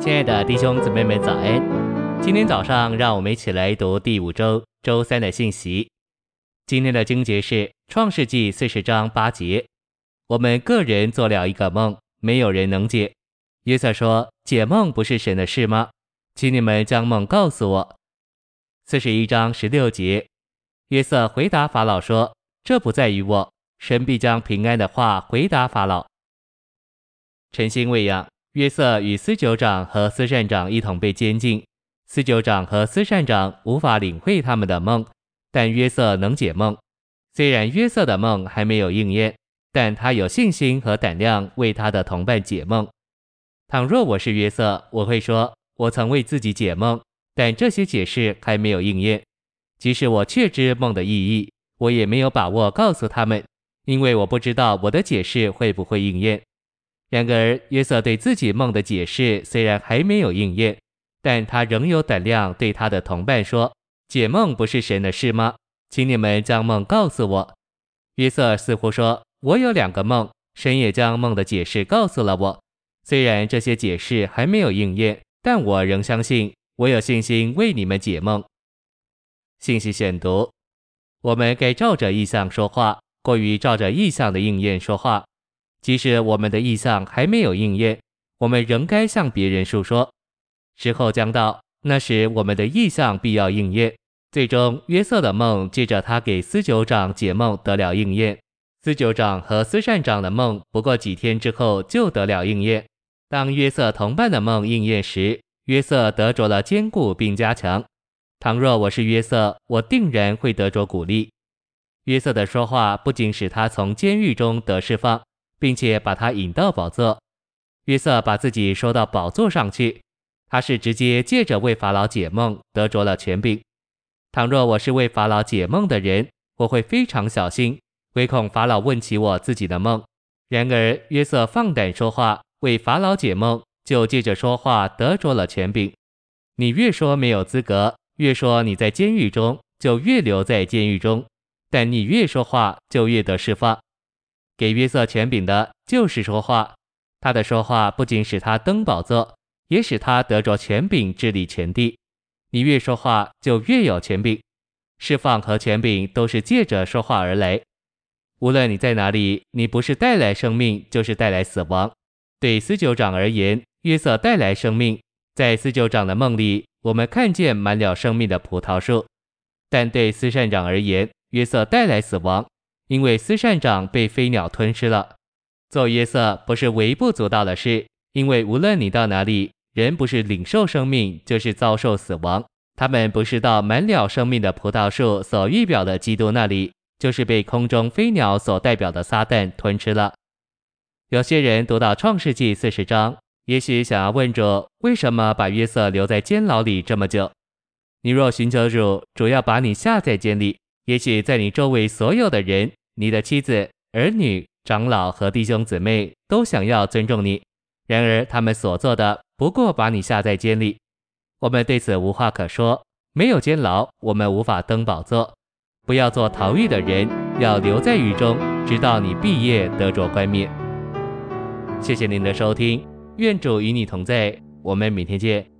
亲爱的弟兄姊妹们，早安！今天早上，让我们一起来读第五周周三的信息。今天的经节是《创世纪》四十章八节。我们个人做了一个梦，没有人能解。约瑟说：“解梦不是神的事吗？请你们将梦告诉我。”四十一章十六节，约瑟回答法老说：“这不在于我，神必将平安的话回答法老。”晨星喂养。约瑟与司酒长和司膳长一同被监禁，司酒长和司膳长无法领会他们的梦，但约瑟能解梦。虽然约瑟的梦还没有应验，但他有信心和胆量为他的同伴解梦。倘若我是约瑟，我会说：我曾为自己解梦，但这些解释还没有应验。即使我确知梦的意义，我也没有把握告诉他们，因为我不知道我的解释会不会应验。然而，约瑟对自己梦的解释虽然还没有应验，但他仍有胆量对他的同伴说：“解梦不是神的事吗？请你们将梦告诉我。”约瑟似乎说：“我有两个梦，神也将梦的解释告诉了我。虽然这些解释还没有应验，但我仍相信，我有信心为你们解梦。”信息选读：我们该照着意象说话，过于照着意象的应验说话。即使我们的意象还没有应验，我们仍该向别人述说。时候将到，那时我们的意象必要应验。最终，约瑟的梦借着他给司酒长解梦得了应验。司酒长和司膳长的梦不过几天之后就得了应验。当约瑟同伴的梦应验时，约瑟得着了坚固并加强。倘若我是约瑟，我定然会得着鼓励。约瑟的说话不仅使他从监狱中得释放。并且把他引到宝座，约瑟把自己收到宝座上去。他是直接借着为法老解梦得着了权柄。倘若我是为法老解梦的人，我会非常小心，唯恐法老问起我自己的梦。然而约瑟放胆说话，为法老解梦，就借着说话得着了权柄。你越说没有资格，越说你在监狱中，就越留在监狱中；但你越说话，就越得释放。给约瑟权柄的就是说话，他的说话不仅使他登宝座，也使他得着权柄治理全地。你越说话，就越有权柄。释放和权柄都是借着说话而来。无论你在哪里，你不是带来生命，就是带来死亡。对司酒长而言，约瑟带来生命，在司酒长的梦里，我们看见满了生命的葡萄树；但对司膳长而言，约瑟带来死亡。因为司膳长被飞鸟吞噬了，做约瑟不是微不足道的事。因为无论你到哪里，人不是领受生命，就是遭受死亡。他们不是到满了生命的葡萄树所预表的基督那里，就是被空中飞鸟所代表的撒旦吞吃了。有些人读到创世纪四十章，也许想要问主，为什么把约瑟留在监牢里这么久？你若寻求主，主要把你下在监里，也许在你周围所有的人。你的妻子、儿女、长老和弟兄姊妹都想要尊重你，然而他们所做的不过把你下在监里。我们对此无话可说。没有监牢，我们无法登宝座。不要做逃狱的人，要留在狱中，直到你毕业得着冠冕。谢谢您的收听，愿主与你同在，我们明天见。